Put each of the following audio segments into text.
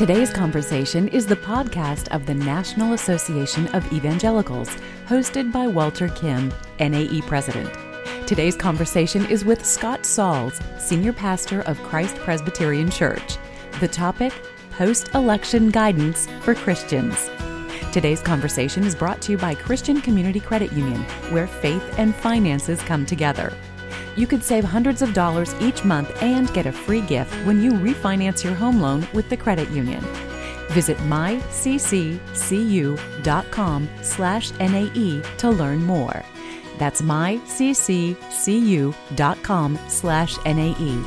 Today's conversation is the podcast of the National Association of Evangelicals, hosted by Walter Kim, NAE President. Today's conversation is with Scott Sauls, Senior Pastor of Christ Presbyterian Church. The topic Post Election Guidance for Christians. Today's conversation is brought to you by Christian Community Credit Union, where faith and finances come together. You could save hundreds of dollars each month and get a free gift when you refinance your home loan with the credit union. Visit mycccu.com slash NAE to learn more. That's mycccu.com slash NAE.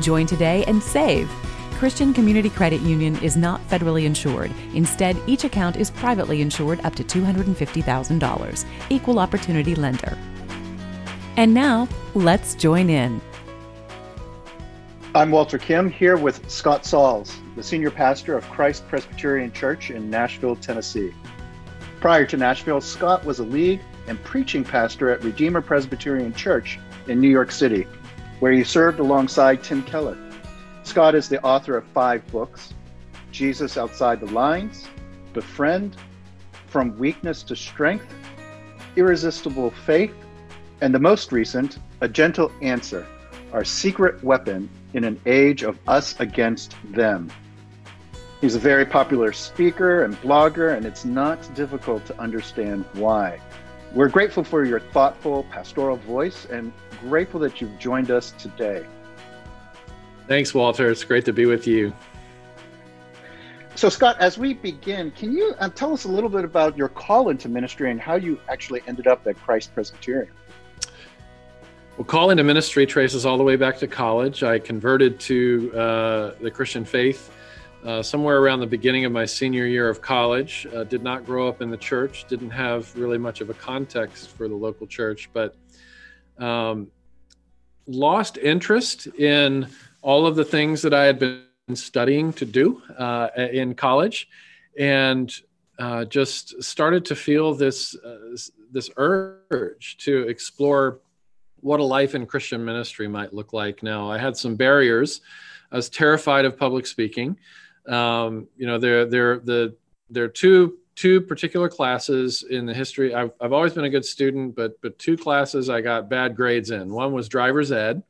Join today and save. Christian Community Credit Union is not federally insured. Instead, each account is privately insured up to $250,000. Equal Opportunity Lender. And now, let's join in. I'm Walter Kim here with Scott Sauls, the senior pastor of Christ Presbyterian Church in Nashville, Tennessee. Prior to Nashville, Scott was a lead and preaching pastor at Redeemer Presbyterian Church in New York City, where he served alongside Tim Keller. Scott is the author of five books Jesus Outside the Lines, Befriend, From Weakness to Strength, Irresistible Faith, and the most recent, A Gentle Answer, our secret weapon in an age of us against them. He's a very popular speaker and blogger, and it's not difficult to understand why. We're grateful for your thoughtful pastoral voice and grateful that you've joined us today. Thanks, Walter. It's great to be with you. So, Scott, as we begin, can you uh, tell us a little bit about your call into ministry and how you actually ended up at Christ Presbyterian? Well, calling to ministry traces all the way back to college. I converted to uh, the Christian faith uh, somewhere around the beginning of my senior year of college. Uh, did not grow up in the church, didn't have really much of a context for the local church, but um, lost interest in all of the things that I had been studying to do uh, in college, and uh, just started to feel this uh, this urge to explore what a life in Christian ministry might look like now. I had some barriers. I was terrified of public speaking. Um, you know, there, there, the, there are two, two particular classes in the history. I've, I've always been a good student, but, but two classes I got bad grades in. One was driver's ed,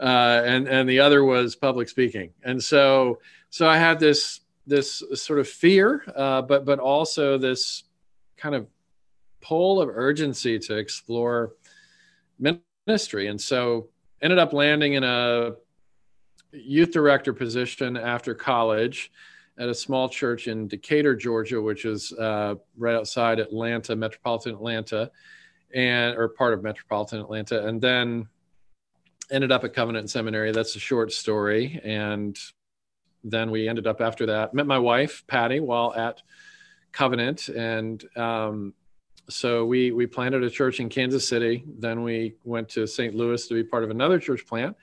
uh, and, and the other was public speaking. And so, so I had this, this sort of fear, uh, but, but also this kind of pull of urgency to explore ministry. And so ended up landing in a youth director position after college at a small church in Decatur, Georgia, which is uh, right outside Atlanta, metropolitan Atlanta, and or part of metropolitan Atlanta, and then ended up at Covenant Seminary. That's a short story, and then we ended up after that met my wife Patty while at Covenant, and um, so we we planted a church in Kansas City. Then we went to St. Louis to be part of another church plant,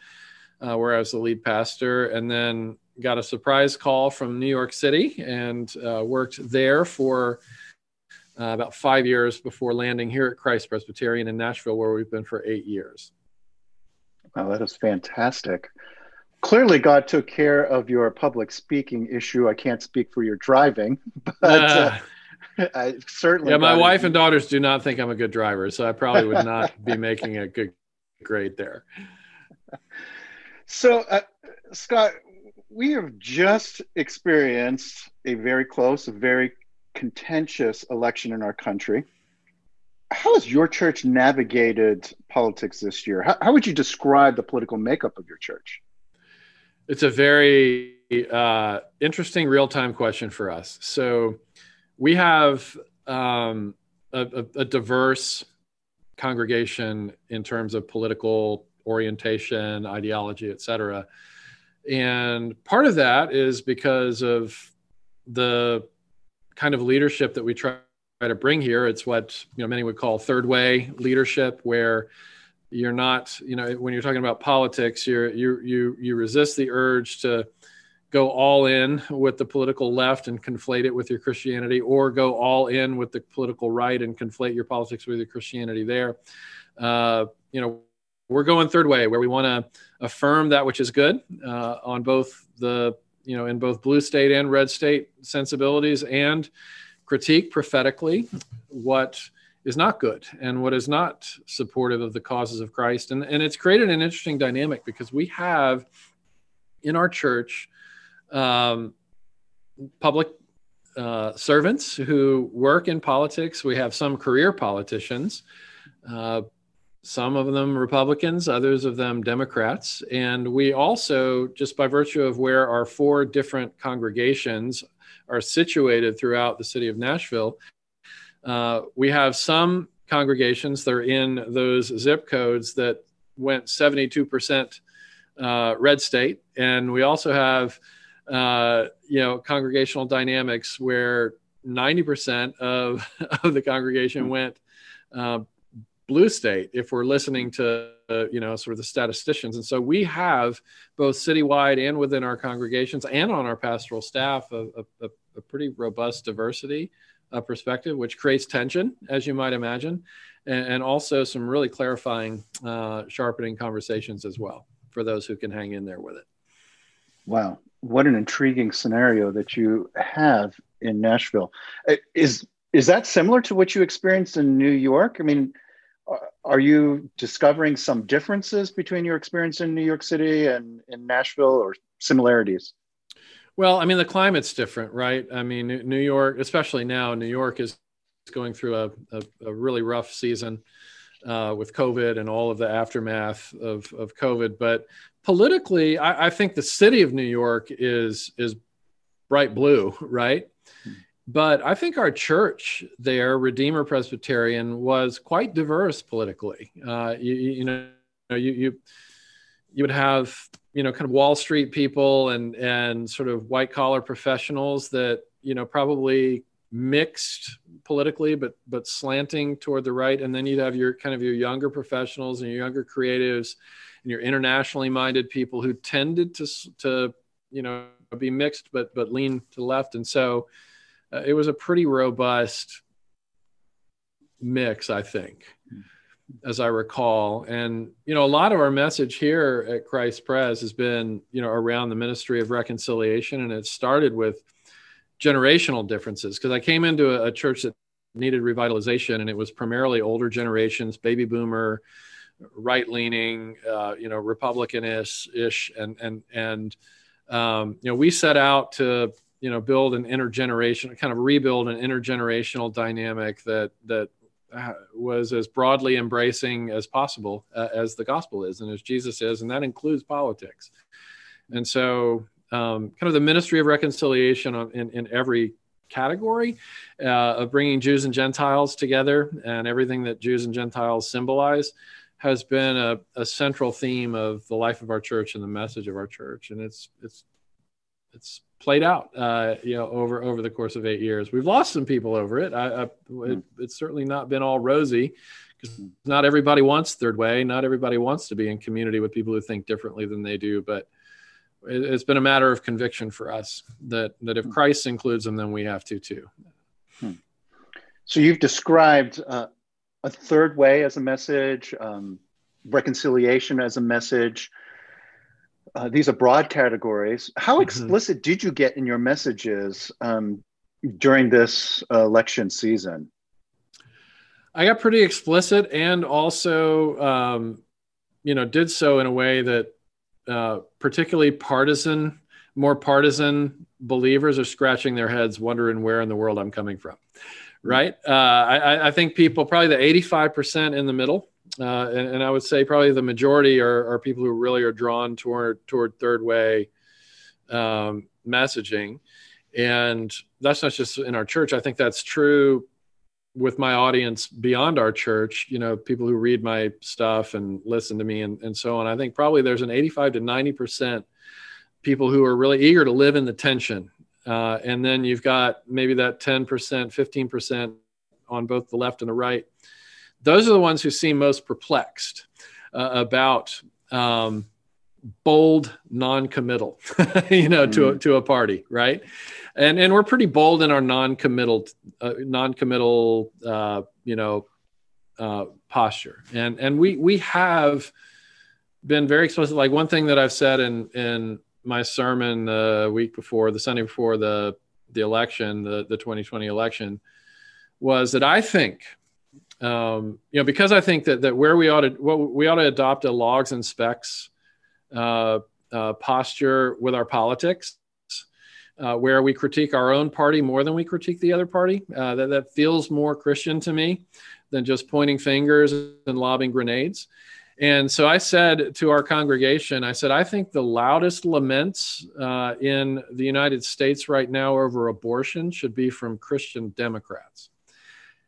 uh, where I was the lead pastor, and then got a surprise call from New York City and uh, worked there for uh, about five years before landing here at Christ Presbyterian in Nashville, where we've been for eight years. Wow, that is fantastic. Clearly, God took care of your public speaking issue. I can't speak for your driving, but. I certainly. Yeah, my wife and daughters do not think I'm a good driver, so I probably would not be making a good grade there. So, uh, Scott, we have just experienced a very close, a very contentious election in our country. How has your church navigated politics this year? How, how would you describe the political makeup of your church? It's a very uh, interesting real time question for us. So, we have um, a, a, diverse congregation in terms of political orientation, ideology, et cetera. And part of that is because of the kind of leadership that we try to bring here. It's what you know many would call third way leadership, where you're not, you know, when you're talking about politics, you're you you you resist the urge to go all in with the political left and conflate it with your Christianity, or go all in with the political right and conflate your politics with your Christianity there. Uh, you know, we're going third way, where we want to affirm that which is good uh, on both the you know, in both blue state and red state sensibilities and critique prophetically what is not good and what is not supportive of the causes of Christ. And, and it's created an interesting dynamic because we have in our church um, public uh, servants who work in politics. We have some career politicians, uh, some of them Republicans, others of them Democrats. And we also, just by virtue of where our four different congregations are situated throughout the city of Nashville, uh, we have some congregations that are in those zip codes that went 72% uh, red state. And we also have, uh, you know, congregational dynamics where 90% of, of the congregation went uh, blue state if we're listening to uh, you know sort of the statisticians. And so we have both citywide and within our congregations and on our pastoral staff a, a, a pretty robust diversity uh, perspective which creates tension as you might imagine and, and also some really clarifying uh, sharpening conversations as well for those who can hang in there with it. Wow what an intriguing scenario that you have in nashville uh, is is that similar to what you experienced in new york i mean are you discovering some differences between your experience in New York City and in Nashville or similarities? Well, I mean, the climate's different, right? I mean, New York, especially now, New York is going through a, a, a really rough season uh, with COVID and all of the aftermath of, of COVID. But politically, I, I think the city of New York is is bright blue, right? But I think our church there, Redeemer Presbyterian, was quite diverse politically. Uh, you, you, know, you, you you would have you know kind of Wall Street people and and sort of white collar professionals that you know probably mixed politically but but slanting toward the right and then you'd have your kind of your younger professionals and your younger creatives and your internationally minded people who tended to to you know be mixed but but lean to the left and so uh, it was a pretty robust mix, I think, as I recall. And, you know, a lot of our message here at Christ Pres has been, you know, around the ministry of reconciliation. And it started with generational differences because I came into a, a church that needed revitalization and it was primarily older generations, baby boomer, right leaning, uh, you know, Republican-ish, and, and, and, um, you know, we set out to you know build an intergenerational kind of rebuild an intergenerational dynamic that that uh, was as broadly embracing as possible uh, as the gospel is and as jesus is and that includes politics. And so um, kind of the ministry of reconciliation in, in every category uh, of bringing jews and gentiles together and everything that jews and gentiles symbolize has been a, a central theme of the life of our church and the message of our church and it's it's it's played out, uh, you know, over over the course of eight years. We've lost some people over it. I, I, it hmm. it's certainly not been all rosy because not everybody wants third way. Not everybody wants to be in community with people who think differently than they do. But it, has been a matter of conviction for us that that if hmm. Christ includes them, then we have to too. Hmm. So you've described uh, a third way as a message, um, reconciliation as a message uh, these are broad categories. How mm-hmm. explicit did you get in your messages um, during this uh, election season? I got pretty explicit and also, um, you know, did so in a way that uh, particularly partisan, more partisan believers are scratching their heads, wondering where in the world I'm coming from. Right. Uh, I, I think people, probably the 85% in the middle, uh, and, and, I would say probably the majority are, are, people who really are drawn toward toward third way um, messaging, and that's not just in our church. I think that's true with my audience beyond our church. You know, people who read my stuff and listen to me and, and so on. I think probably there's an 85 to 90 percent people who are really eager to live in the tension, uh, and then you've got maybe that 10 percent, 15 percent on both the left and the right those are the ones who seem most perplexed uh, about um, bold non-committal you know mm. to, a, mm. to a party right and and we're pretty bold in our non-committal uh, non-committal uh, you know uh, posture and and we we have been very explicit like one thing that i've said in in my sermon the week before, the Sunday before the the election, the the 2020 election, was that I think, um, you know, because I think that that where we ought to what we ought to adopt a logs and specks uh, uh, posture with our politics. Uh, where we critique our own party more than we critique the other party. Uh, that, that feels more Christian to me than just pointing fingers and lobbing grenades. And so I said to our congregation, I said, I think the loudest laments uh, in the United States right now over abortion should be from Christian Democrats.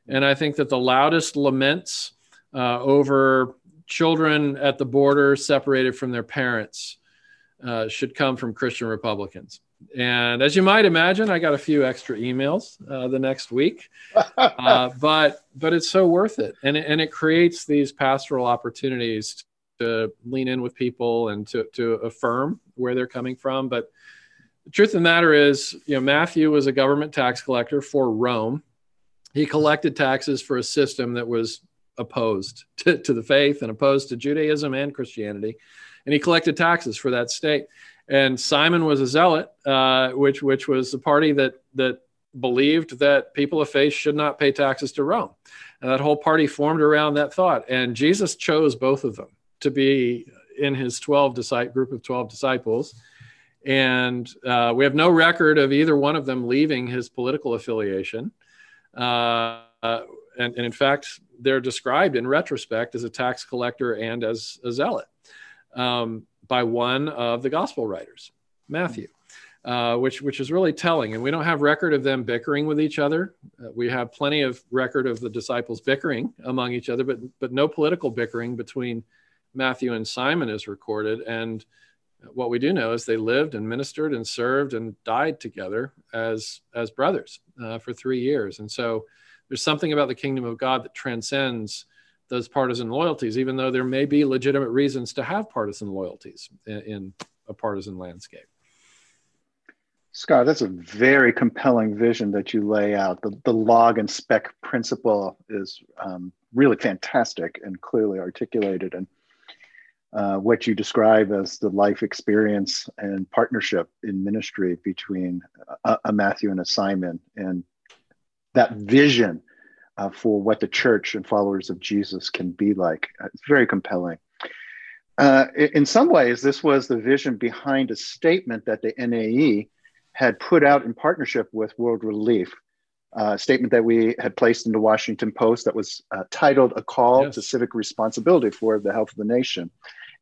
And I think that the loudest laments uh, over children at the border separated from their parents uh, should come from Christian Republicans. And as you might imagine, I got a few extra emails uh, the next week, uh, but but it's so worth it, and it, and it creates these pastoral opportunities to lean in with people and to to affirm where they're coming from. But the truth of the matter is, you know, Matthew was a government tax collector for Rome. He collected taxes for a system that was opposed to, to the faith and opposed to Judaism and Christianity, and he collected taxes for that state and Simon was a zealot, uh, which which was the party that that believed that people of faith should not pay taxes to Rome, and that whole party formed around that thought. And Jesus chose both of them to be in his twelve disciple group of twelve disciples, and uh, we have no record of either one of them leaving his political affiliation. Uh, and, and in fact, they're described in retrospect as a tax collector and as a zealot. Um, by one of the gospel writers, Matthew, uh, which which is really telling. And we don't have record of them bickering with each other. Uh, we have plenty of record of the disciples bickering among each other, but but no political bickering between Matthew and Simon is recorded. And what we do know is they lived and ministered and served and died together as as brothers uh, for three years. And so there's something about the kingdom of God that transcends those partisan loyalties, even though there may be legitimate reasons to have partisan loyalties in, in a partisan landscape. Scott, that's a very compelling vision that you lay out. The, the log and speck principle is um, really fantastic and clearly articulated. And uh, what you describe as the life experience and partnership in ministry between a, a Matthew and a Simon, and that vision uh, for what the church and followers of Jesus can be like. Uh, it's very compelling. Uh, in some ways, this was the vision behind a statement that the NAE had put out in partnership with World Relief, uh, a statement that we had placed in the Washington Post that was uh, titled A Call yes. to Civic Responsibility for the Health of the Nation.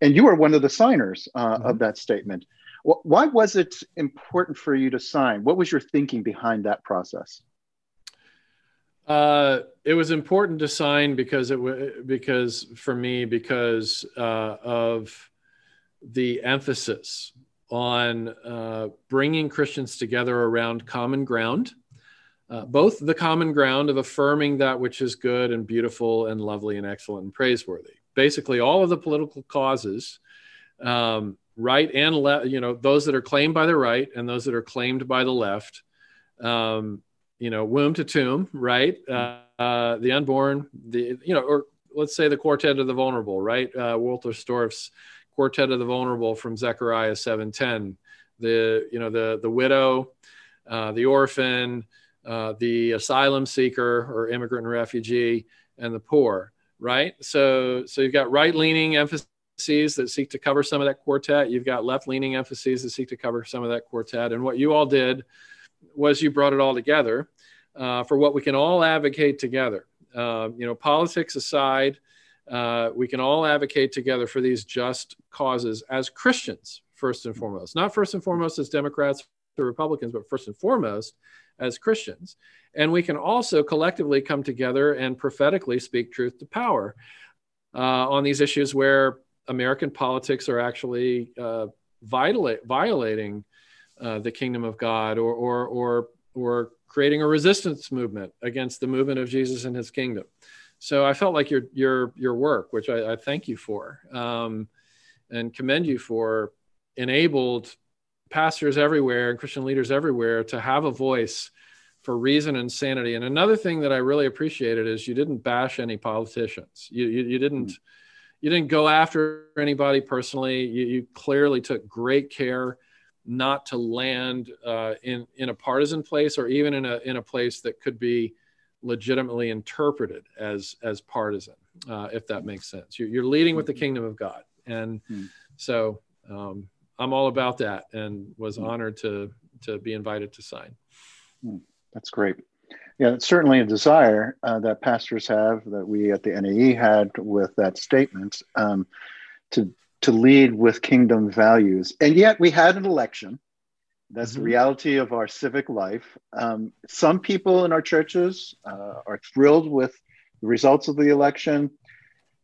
And you were one of the signers uh, mm-hmm. of that statement. Why was it important for you to sign? What was your thinking behind that process? Uh, it was important to sign because it was because for me because uh, of the emphasis on uh, bringing Christians together around common ground, uh, both the common ground of affirming that which is good and beautiful and lovely and excellent and praiseworthy. Basically, all of the political causes, um, right and left, you know, those that are claimed by the right and those that are claimed by the left. Um, you know, womb to tomb, right? Uh, uh, the unborn, the you know, or let's say the quartet of the vulnerable, right? Uh, Wolterstorff's quartet of the vulnerable from Zechariah seven ten. The you know the the widow, uh, the orphan, uh, the asylum seeker or immigrant and refugee, and the poor, right? So so you've got right leaning emphases that seek to cover some of that quartet. You've got left leaning emphases that seek to cover some of that quartet. And what you all did was you brought it all together uh, for what we can all advocate together. Uh, you know, politics aside, uh, we can all advocate together for these just causes as Christians, first and foremost. Not first and foremost as Democrats or Republicans, but first and foremost as Christians. And we can also collectively come together and prophetically speak truth to power uh, on these issues where American politics are actually uh, violating uh, the kingdom of God or, or, or, or creating a resistance movement against the movement of Jesus and his kingdom. So I felt like your, your, your work, which I, I thank you for um, and commend you for, enabled pastors everywhere and Christian leaders everywhere to have a voice for reason and sanity. And another thing that I really appreciated is you didn't bash any politicians. You, you, you didn't you didn't go after anybody personally. You, you, clearly took great care not to land uh, in in a partisan place or even in a in a place that could be legitimately interpreted as as partisan, uh, if that makes sense. You're, you're, leading with the kingdom of God, and mm. so um, I'm all about that, and was mm. honored to to be invited to sign. Mm. That's great. Yeah, it's certainly a desire uh, that pastors have that we at the NAE had with that statement um, to to lead with kingdom values, and yet we had an election that's mm-hmm. the reality of our civic life. Um, some people in our churches uh, are thrilled with the results of the election.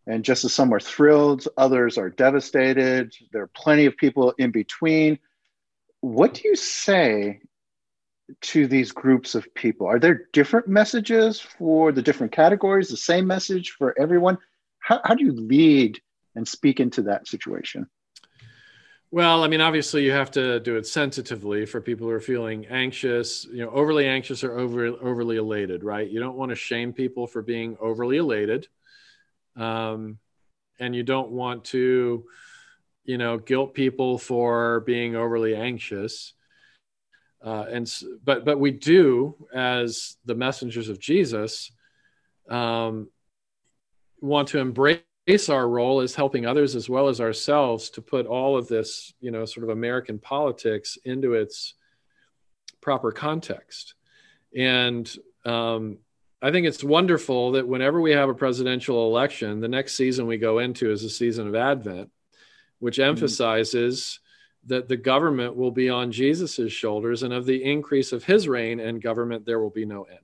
And just as some are thrilled, others are devastated. There are plenty of people in between. What do you say to these groups of people? Are there different messages for the different categories, the same message for everyone? How, how do you lead and speak into that situation? Well, I mean, obviously, you have to do it sensitively for people who are feeling anxious, you know, overly anxious or over, overly elated, right? You don't want to shame people for being overly elated. Um, and you don't want to, you know, guilt people for being overly anxious. Uh, and but but we do, as the messengers of Jesus, um, want to embrace our role as helping others as well as ourselves to put all of this, you know, sort of American politics into its proper context. And um, I think it's wonderful that whenever we have a presidential election, the next season we go into is a season of Advent, which mm-hmm. emphasizes that the government will be on Jesus's shoulders, and of the increase of his reign and government, there will be no end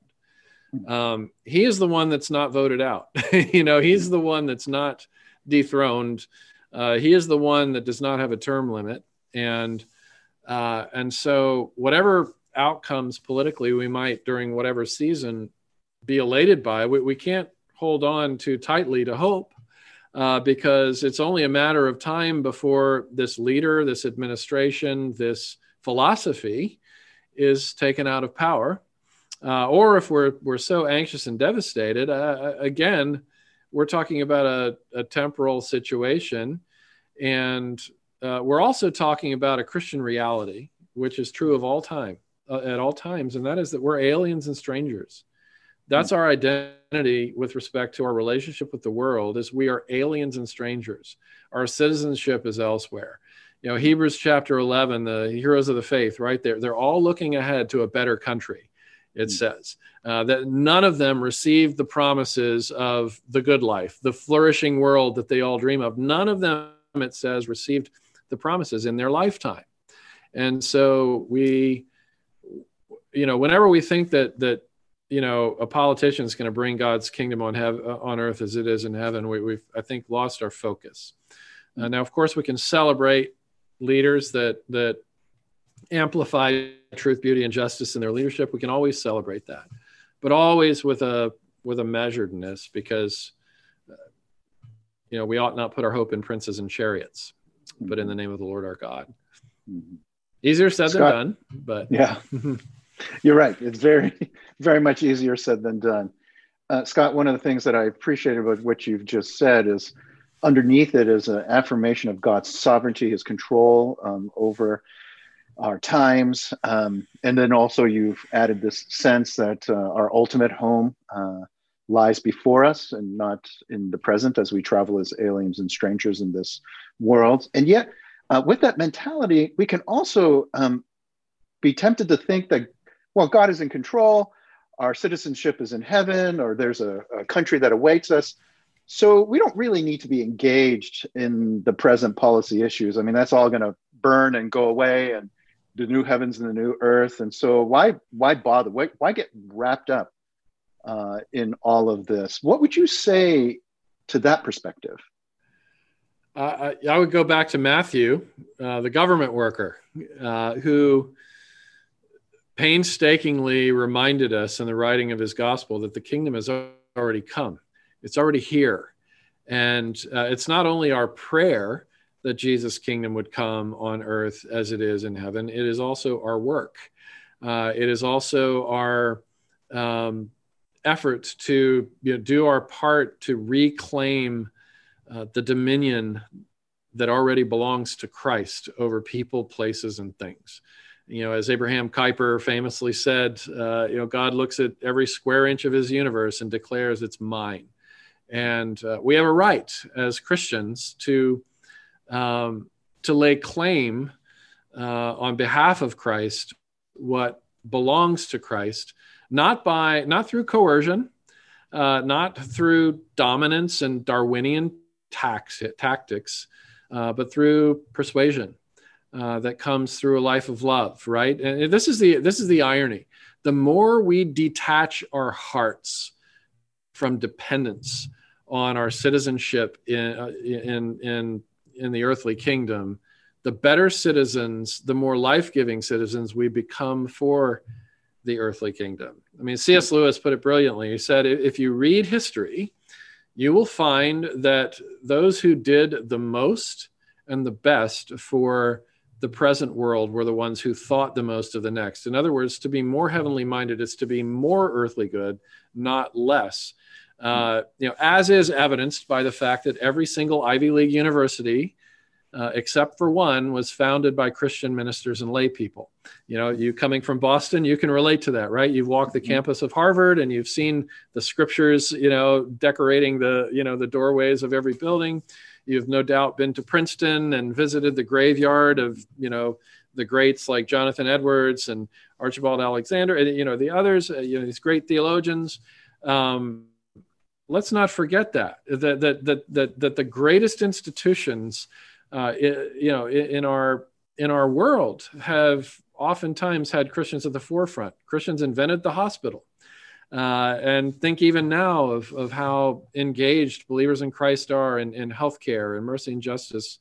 um, he is the one that's not voted out. you know, he's the one that's not dethroned. Uh, he is the one that does not have a term limit, and uh, and so whatever outcomes politically we might during whatever season be elated by, we, we can't hold on too tightly to hope. Uh, because it's only a matter of time before this leader, this administration, this philosophy is taken out of power uh, or if we're we're so anxious and devastated, uh, uh, again, we're talking about a, a temporal situation, and uh, we're also talking about a Christian reality, which is true of all time uh, at all times, and that is that we're aliens and strangers. That's our identity with respect to our relationship with the world is we are aliens and strangers. Our citizenship is elsewhere. You know, Hebrews chapter 11, the heroes of the faith, right there, they're all looking ahead to a better country it hmm. says uh, that none of them received the promises of the good life, the flourishing world that they all dream of. None of them, it says, received the promises in their lifetime. And so we, you know, whenever we think that that you know a politician is going to bring God's kingdom on heaven on earth as it is in heaven, we, have I think lost our focus. Uh, now, of course, we can celebrate leaders that that amplify truth, beauty, and justice in their leadership, we can always celebrate that, but always with a with a measuredness, because uh, you know we ought not put our hope in princes and chariots, but in the name of the Lord our God. Mm-hmm. Easier said Scott, than done, but yeah, you're right. It's very very much easier said than done. Uh, Scott, one of the things that I appreciate about what you've just said is underneath it is an affirmation of God's sovereignty, His control um, over our times. Um, and then also, you've added this sense that uh, our ultimate home uh, lies before us and not in the present as we travel as aliens and strangers in this world. And yet, uh, with that mentality, we can also um, be tempted to think that, well, God is in control, our citizenship is in heaven, or there's a, a country that awaits us. So we don't really need to be engaged in the present policy issues. I mean, that's all going to burn and go away, and the new heavens and the new earth. And so why why bother? Why, why get wrapped up uh, in all of this? What would you say to that perspective? Uh, I would go back to Matthew, uh, the government worker, uh, who painstakingly reminded us in the writing of his gospel that the kingdom has already come. It's already here. And uh, it's not only our prayer, that Jesus' kingdom would come on earth as it is in heaven. It is also our work. Uh, it is also our um, effort to you know, do our part to reclaim uh, the dominion that already belongs to Christ over people, places, and things. You know, as Abraham Kuyper famously said, uh, you know, God looks at every square inch of his universe and declares it's mine. And uh, we have a right as Christians to, um, to lay claim uh, on behalf of Christ what belongs to Christ, not by, not through coercion, uh, not through dominance and Darwinian tax, tactics, uh, but through persuasion uh, that comes through a life of love, right? And this is the this is the irony. The more we detach our hearts from dependence on our citizenship in uh, in in in the earthly kingdom, the better citizens, the more life-giving citizens we become for the earthly kingdom. I mean, C.S. Lewis put it brilliantly. He said, if you read history, you will find that those who did the most and the best for the present world were the ones who thought the most of the next. In other words, to be more heavenly minded is to be more earthly good, not less. Uh, you know, as is evidenced by the fact that every single Ivy League university, uh, except for one, was founded by Christian ministers and lay people. You know, you coming from Boston, you can relate to that, right? You've walked the mm-hmm. campus of Harvard and you've seen the scriptures, you know, decorating the, you know, the doorways of every building. You've no doubt been to Princeton and visited the graveyard of, you know, the greats like Jonathan Edwards and Archibald Alexander, and you know the others, uh, you know these great theologians. Um, let's not forget that that that that that, that the greatest institutions, uh, you know, in, our in our world have oftentimes had Christians at the forefront. Christians invented the hospital. Uh, and think even now of, of how engaged believers in Christ are in, in healthcare and mercy and justice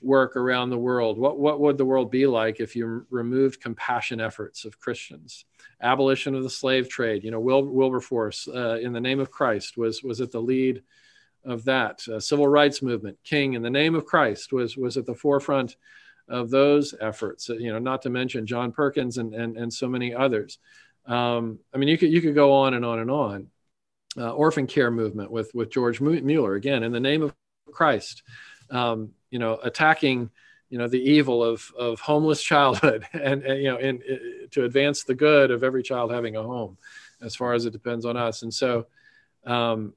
work around the world. What, what would the world be like if you removed compassion efforts of Christians? Abolition of the slave trade. You know, Wil- Wilberforce, uh, in the name of Christ, was, was at the lead of that. Uh, civil rights movement, King, in the name of Christ, was, was at the forefront of those efforts. Uh, you know, not to mention John Perkins and, and, and so many others. Um, I mean, you could you could go on and on and on. Uh, orphan care movement with with George Mueller again in the name of Christ, um, you know, attacking you know the evil of of homeless childhood and, and you know in, in, to advance the good of every child having a home, as far as it depends on us. And so, um,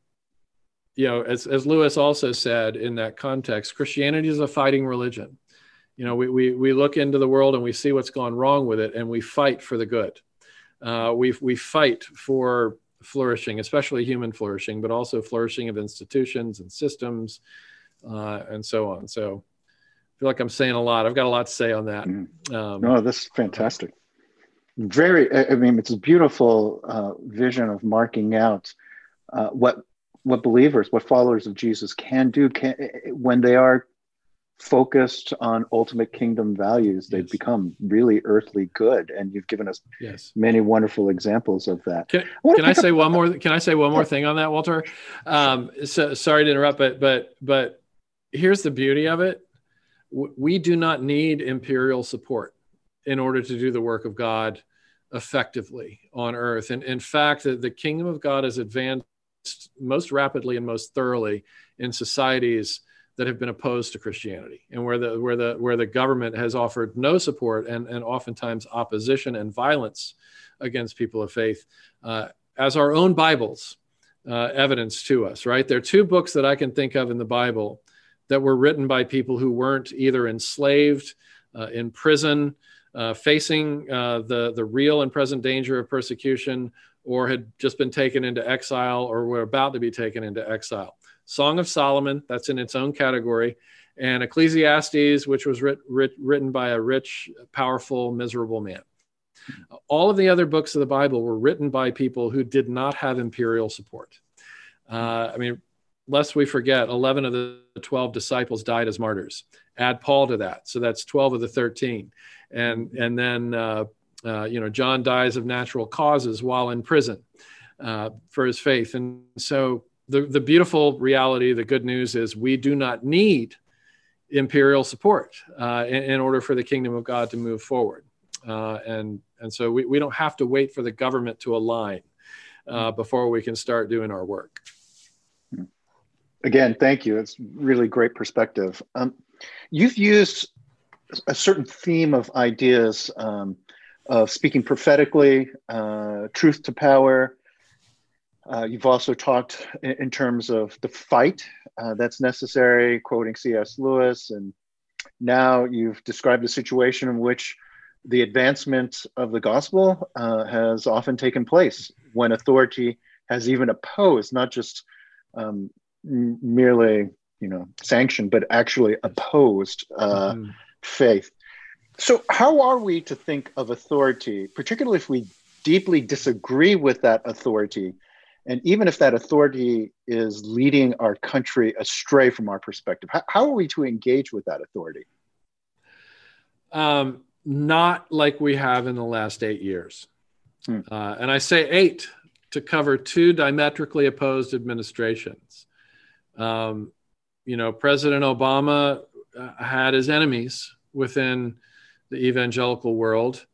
you know, as as Lewis also said in that context, Christianity is a fighting religion. You know, we we we look into the world and we see what's gone wrong with it, and we fight for the good uh, we we fight for flourishing, especially human flourishing, but also flourishing of institutions and systems, uh, and so on. So feel like I'm saying a lot. I've got a lot to say on that. Mm. Um, no, this is fantastic. Very, I mean, it's a beautiful uh, vision of marking out uh, what what believers, what followers of Jesus can do can, when they are focused on ultimate kingdom values, they yes. become really earthly good. And you've given us yes. many wonderful examples of that. Can, I, can I say one more? Can I say one more thing on that, Walter? Um, so, sorry to interrupt, but but but here's the beauty of it: we do not need imperial support in order to do the work of God effectively on earth. And in fact, the, the kingdom of God has advanced most rapidly and most thoroughly in societies that have been opposed to Christianity and where the where the where the government has offered no support and and oftentimes opposition and violence against people of faith, uh, as our own Bibles uh, evidence to us. Right, there are two books that I can think of in the Bible that were written by people who weren't either enslaved, uh, in prison, uh, facing uh, the the real and present danger of persecution, or had just been taken into exile or were about to be taken into exile. Song of Solomon, that's in its own category, and Ecclesiastes, which was writ, writ, written by a rich, powerful, miserable man. All of the other books of the Bible were written by people who did not have imperial support. Uh, I mean, lest we forget, 11 of the 12 disciples died as martyrs. Add Paul to that. So that's 12 of the 13. And, and then, uh, uh, you know, John dies of natural causes while in prison uh, for his faith. And so the, the beautiful reality, the good news is we do not need imperial support uh, in, in, order for the kingdom of God to move forward. Uh, and, and so we, we don't have to wait for the government to align uh, before we can start doing our work. Again, thank you. It's really great perspective. Um, You've used a certain theme of ideas um, of speaking prophetically, uh, truth to power. Uh, you've also talked in, in, terms of the fight uh, that's necessary, quoting C.S. Lewis. And now you've described a situation in which the advancement of the gospel uh, has often taken place when authority has even opposed, not just um, merely you know sanctioned, but actually opposed uh, mm-hmm. faith. So, how are we to think of authority, particularly if we deeply disagree with that authority, and even if that authority is leading our country astray from our perspective? How, how are we to engage with that authority? Um, not like we have in the last eight years. Hmm. Uh, and I say eight to cover two diametrically opposed administrations. Um, you know, President Obama uh, had his enemies within the evangelical world.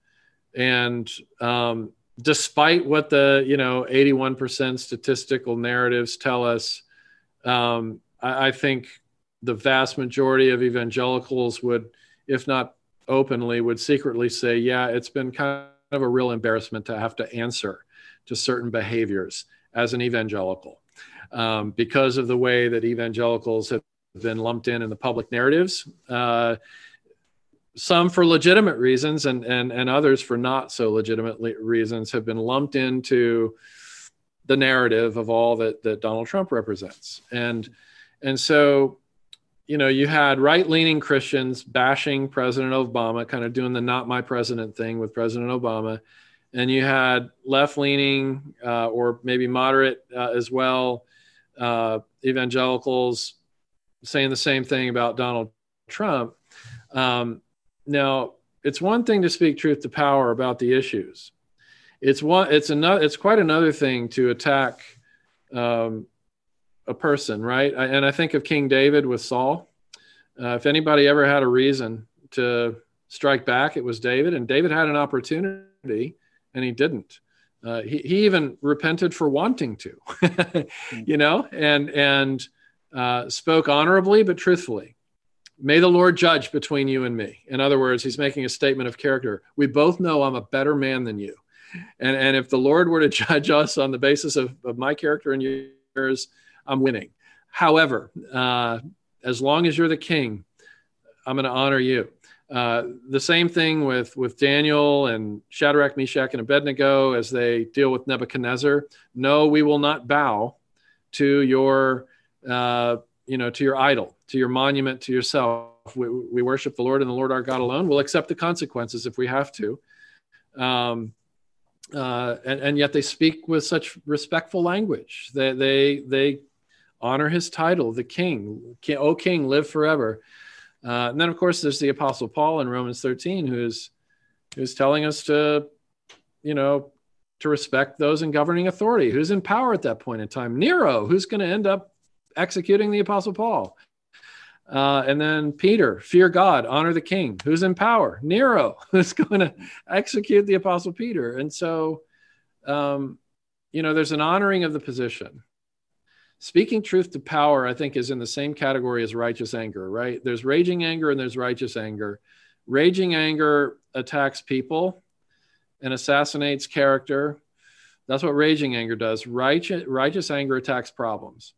And um, despite what the, you know, 81% statistical narratives tell us, um, I, I think the vast majority of evangelicals would, if not openly would secretly say, yeah, it's been kind of a real embarrassment to have to answer to certain behaviors as an evangelical um, because of the way that evangelicals have been lumped in in the public narratives. Uh, some for legitimate reasons and, and, and others for not so legitimate reasons have been lumped into the narrative of all that, that Donald Trump represents. And, and so you know, you had right leaning Christians bashing President Obama, kind of doing the not my president thing with President Obama. And you had left leaning uh, or maybe moderate uh, as well uh, evangelicals saying the same thing about Donald Trump. Um, now, it's one thing to speak truth to power about the issues. It's one. It's another. It's quite another thing to attack um, a person, right? And I think of King David with Saul. Uh, if anybody ever had a reason to strike back, it was David. And David had an opportunity and he didn't. Uh, he, he even repented for wanting to, you know, and, and uh, spoke honorably but truthfully. May the Lord judge between you and me. In other words, he's making a statement of character. We both know I'm a better man than you. And, and if the Lord were to judge us on the basis of, of my character and yours, I'm winning. However, uh, as long as you're the king, I'm going to honor you. Uh, the same thing with with Daniel and Shadrach, Meshach, and Abednego as they deal with Nebuchadnezzar. No, we will not bow to your uh, you know to your idol, to your monument, to yourself. We, we, worship the Lord and the Lord our God alone. We'll accept the consequences if we have to. Um, uh, and, and, yet they speak with such respectful language. They they they honor his title, the king. O king, live forever. Uh, and then, of course, there's the Apostle Paul in Romans 13, who's who's telling us to, you know, to respect those in governing authority. Who's in power at that point in time? Nero, who's going to end up executing the Apostle Paul. Uh, and then Peter, fear God, honor the king. Who's in power? Nero, who's going to execute the Apostle Peter. And so, um, you know, there's an honoring of the position speaking truth to power i think is in the same category as righteous anger right? There's raging anger and there's righteous anger. Raging anger attacks people and assassinates character. That's what raging anger does. Righteous, righteous anger attacks problems.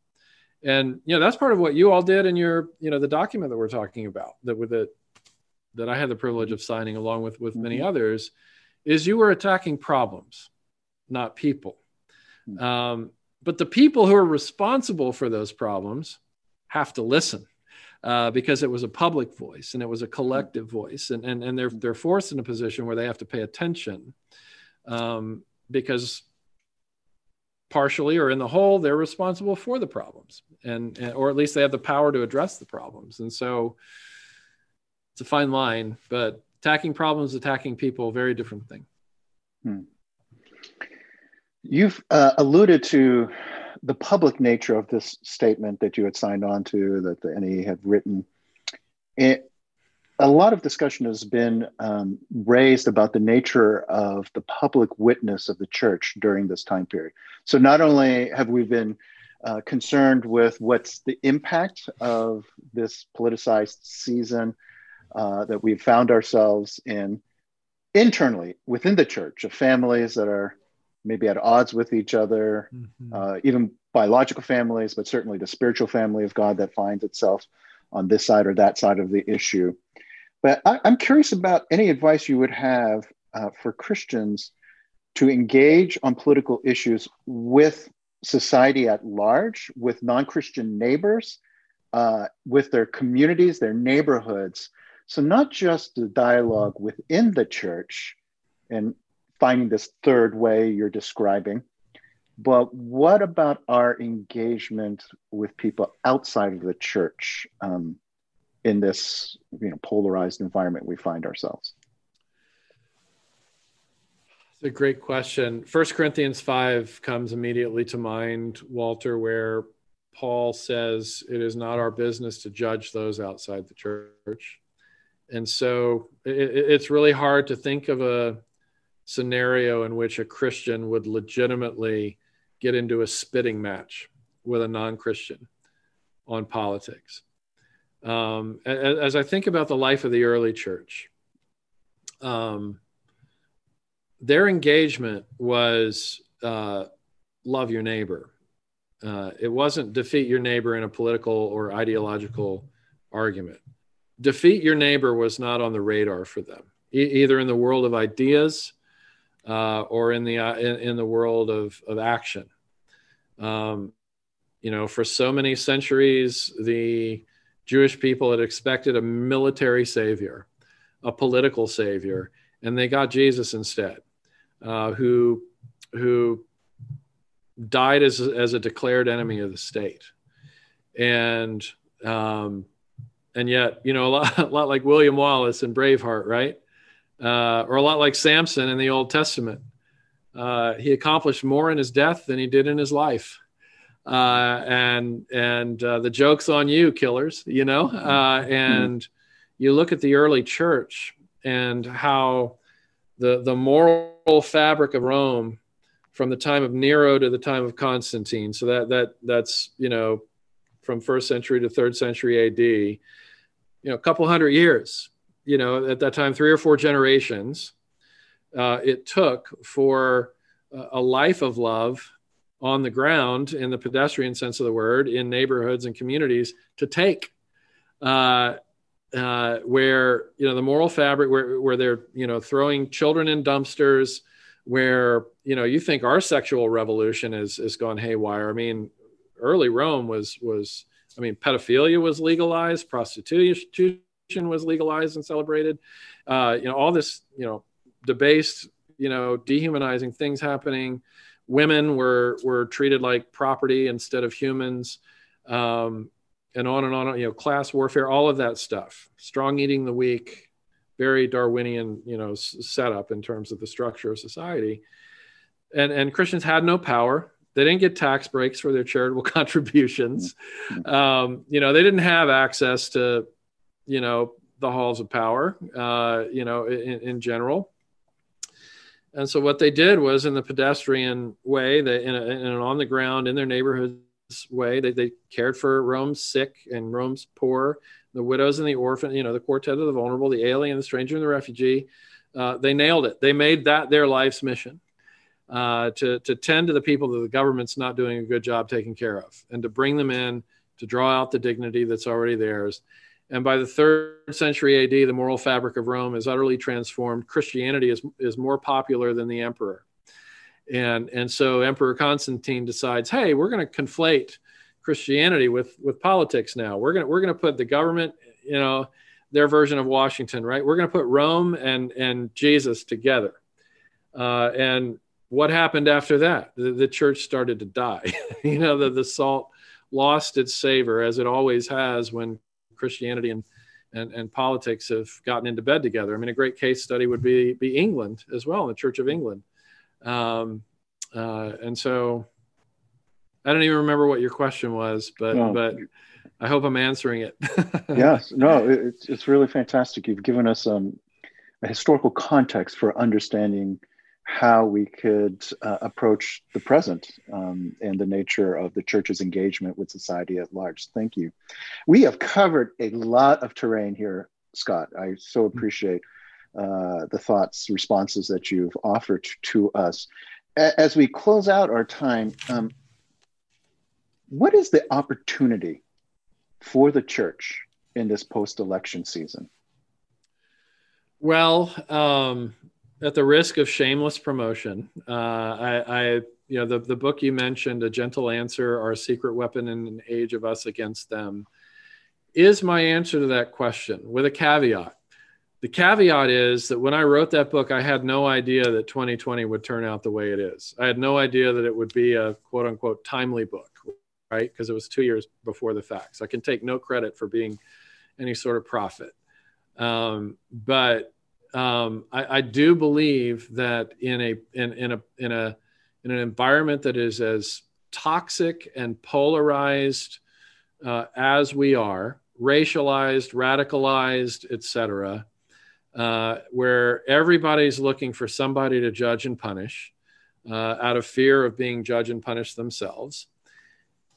And you know that's part of what you all did in your you know the document that we're talking about that with it that i had the privilege of signing along with with many mm-hmm. others is you were attacking problems not people. Hmm. um, but the people who are responsible for those problems have to listen uh, because it was a public voice and it was a collective voice. And, and, and they're, they're forced in a position where they have to pay attention um, because partially or in the whole, they're responsible for the problems and, and, or at least they have the power to address the problems. And so it's a fine line, but attacking problems, attacking people, very different thing. Hmm. You've uh, alluded to the public nature of this statement that you had signed on to, that the NAE had written. It, a lot of discussion has been um, raised about the nature of the public witness of the church during this time period. So, not only have we been uh, concerned with what's the impact of this politicized season uh, that we've found ourselves in internally within the church of families that are maybe at odds with each other, mm-hmm. uh, even biological families, but certainly the spiritual family of God that finds itself on this side or that side of the issue. But I, am curious about any advice you would have uh, for Christians to engage on political issues with society at large, with non Christian neighbors, uh, with their communities, their neighborhoods. So, not just the dialogue within the church and finding this third way you're describing, but what about our engagement with people outside of the church um, in this you know, polarized environment we find ourselves? It's a great question. First Corinthians 5 comes immediately to mind, Walter, where Paul says it is not our business to judge those outside the church. And so it, it's really hard to think of a scenario in which a Christian would legitimately get into a spitting match with a non Christian on politics. Um, as I think about the life of the early church, um, their engagement was uh, love your neighbor. Uh, it wasn't defeat your neighbor in a political or ideological argument. Defeat your neighbor was not on the radar for them, e- either in the world of ideas uh, or in the uh, in, in, the world of of action. Um, you know, for so many centuries, the Jewish people had expected a military savior, a political savior, and they got Jesus instead uh, who who died as as a declared enemy of the state, and um, and yet you know a lot, a lot like William Wallace in Braveheart, right? Uh, or a lot like Samson in the Old Testament. Uh, he accomplished more in his death than he did in his life. Uh, and and uh, the joke's on you, killers. You know, uh, and you look at the early church and how the the moral fabric of Rome from the time of Nero to the time of Constantine. So that that that's you know from first century to third century AD. You know, a couple hundred years. You know, at that time, three or four generations. Uh, it took for a life of love on the ground in the pedestrian sense of the word in neighborhoods and communities to take uh, uh, where you know the moral fabric where where they're you know throwing children in dumpsters where you know you think our sexual revolution is is gone haywire i mean early rome was was i mean pedophilia was legalized prostitution was legalized and celebrated uh, you know all this you know debased you know dehumanizing things happening women were were treated like property instead of humans um, and on and on, you know, class warfare, all of that stuff, strong eating the weak, very Darwinian, you know, setup in terms of the structure of society. And, and Christians had no power. They didn't get tax breaks for their charitable contributions. Mm-hmm. Um, you know, they didn't have access to, you know, the halls of power, uh, you know, in, in general. And so what they did was in the pedestrian way, they in, a, in an on the ground in their neighborhoods way. They, they cared for Rome's sick and Rome's poor, the widows and the orphan, you know, the quartet of the vulnerable, the alien, the stranger, and the refugee. Uh, they nailed it. They made that their life's mission uh, to, to tend to the people that the government's not doing a good job taking care of and to bring them in to draw out the dignity that's already theirs. And by the third century AD, the moral fabric of Rome is utterly transformed. Christianity is, is more popular than the emperor. And and so emperor constantine decides hey we're going to conflate christianity with with politics now. We're going we're going to put the government you know their version of washington right? We're going to put rome and and jesus together. Uh, and what happened after that? The, the church started to die. You know the, the salt lost its savor as it always has when christianity and and, and politics have gotten into bed together. I mean, a great case study would be be England as well, the Church of England. Um, uh, and so I don't even remember what your question was, but no. but I hope I'm answering it. yes, no, it's it's really fantastic. You've given us um, a historical context for understanding how we could uh, approach the present um, and the nature of the church's engagement with society at large. Thank you. We have covered a lot of terrain here, Scott. I so appreciate uh, the thoughts, responses that you've offered to us. A- as we close out our time, um, what is the opportunity for the church in this post election season? Well, um, at the risk of shameless promotion, uh, I, I, you know, the, the book you mentioned, A Gentle Answer, Our Secret Weapon in an Age of Us Against Them, is my answer to that question with a caveat. The caveat is that when I wrote that book, I had no idea that 2020 would turn out the way it is. I had no idea that it would be a quote unquote timely book, right? Because it was two years before the facts. I can take no credit for being any sort of prophet. Um, but um, I, I, do believe that in a in, in a in a in an environment that is as toxic and polarized uh, as we are, racialized, radicalized, etc., uh, where everybody's looking for somebody to judge and punish uh, out of fear of being judged and punished themselves.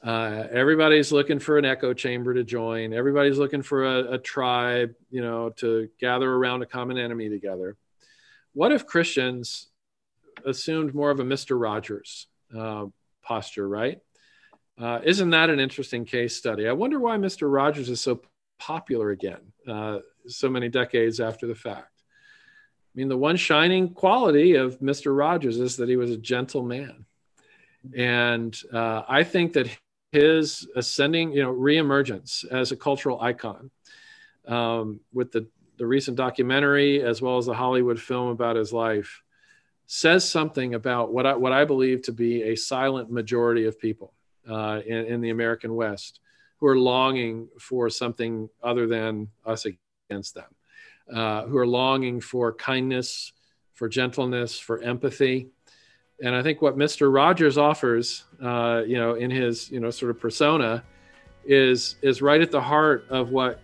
Uh, everybody's looking for an echo chamber to join. Everybody's looking for a, a, tribe, you know, to gather around a common enemy together. What if Christians assumed more of a Mister Rogers uh, posture, right? Uh, isn't that an interesting case study? I wonder why Mister Rogers is so popular again, uh, so many decades after the fact. I mean, the one shining quality of Mister Rogers is that he was a gentle man. And uh, I think that his ascending, you know, reemergence as a cultural icon um, with the, the recent documentary as well as the Hollywood film about his life says something about what I, what I believe to be a silent majority of people uh, in, in the American West who are longing for something other than us against them, uh, who are longing for kindness, for gentleness, for empathy and I think what Mr. Rogers offers, uh, you know, in his you know sort of persona, is is right at the heart of what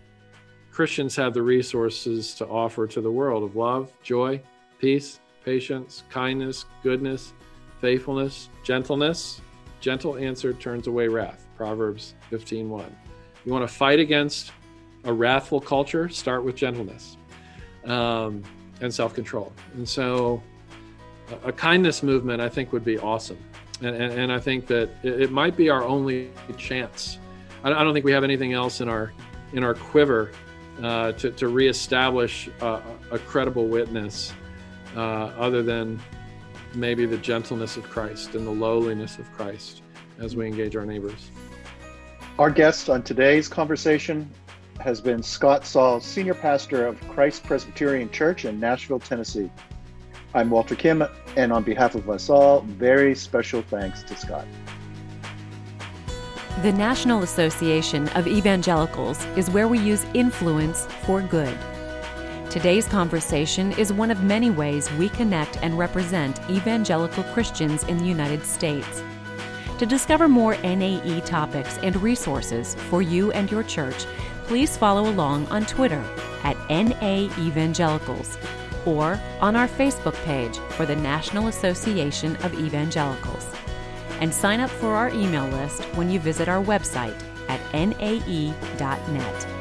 Christians have the resources to offer to the world of love, joy, peace, patience, kindness, goodness, faithfulness, gentleness. Gentle answer turns away wrath. Proverbs 15:1. You want to fight against a wrathful culture? Start with gentleness um, and self-control. And so a kindness movement, I think, would be awesome. And, and, and I think that it, it, might be our only chance. I, don't think we have anything else in our in our quiver uh, to, to reestablish a, a credible witness uh, other than maybe the gentleness of Christ and the lowliness of Christ as we engage our neighbors. Our guest on today's conversation has been Scott Sauls, Senior Pastor of Christ Presbyterian Church in Nashville, Tennessee. I'm Walter Kim, and on behalf of us all, very special thanks to Scott. The National Association of Evangelicals is where we use influence for good. Today's conversation is one of many ways we connect and represent evangelical Christians in the United States. To discover more NAE topics and resources for you and your church, please follow along on Twitter at NA Evangelicals or on our Facebook page for the National Association of Evangelicals. And sign up for our email list when you visit our website at nae.net.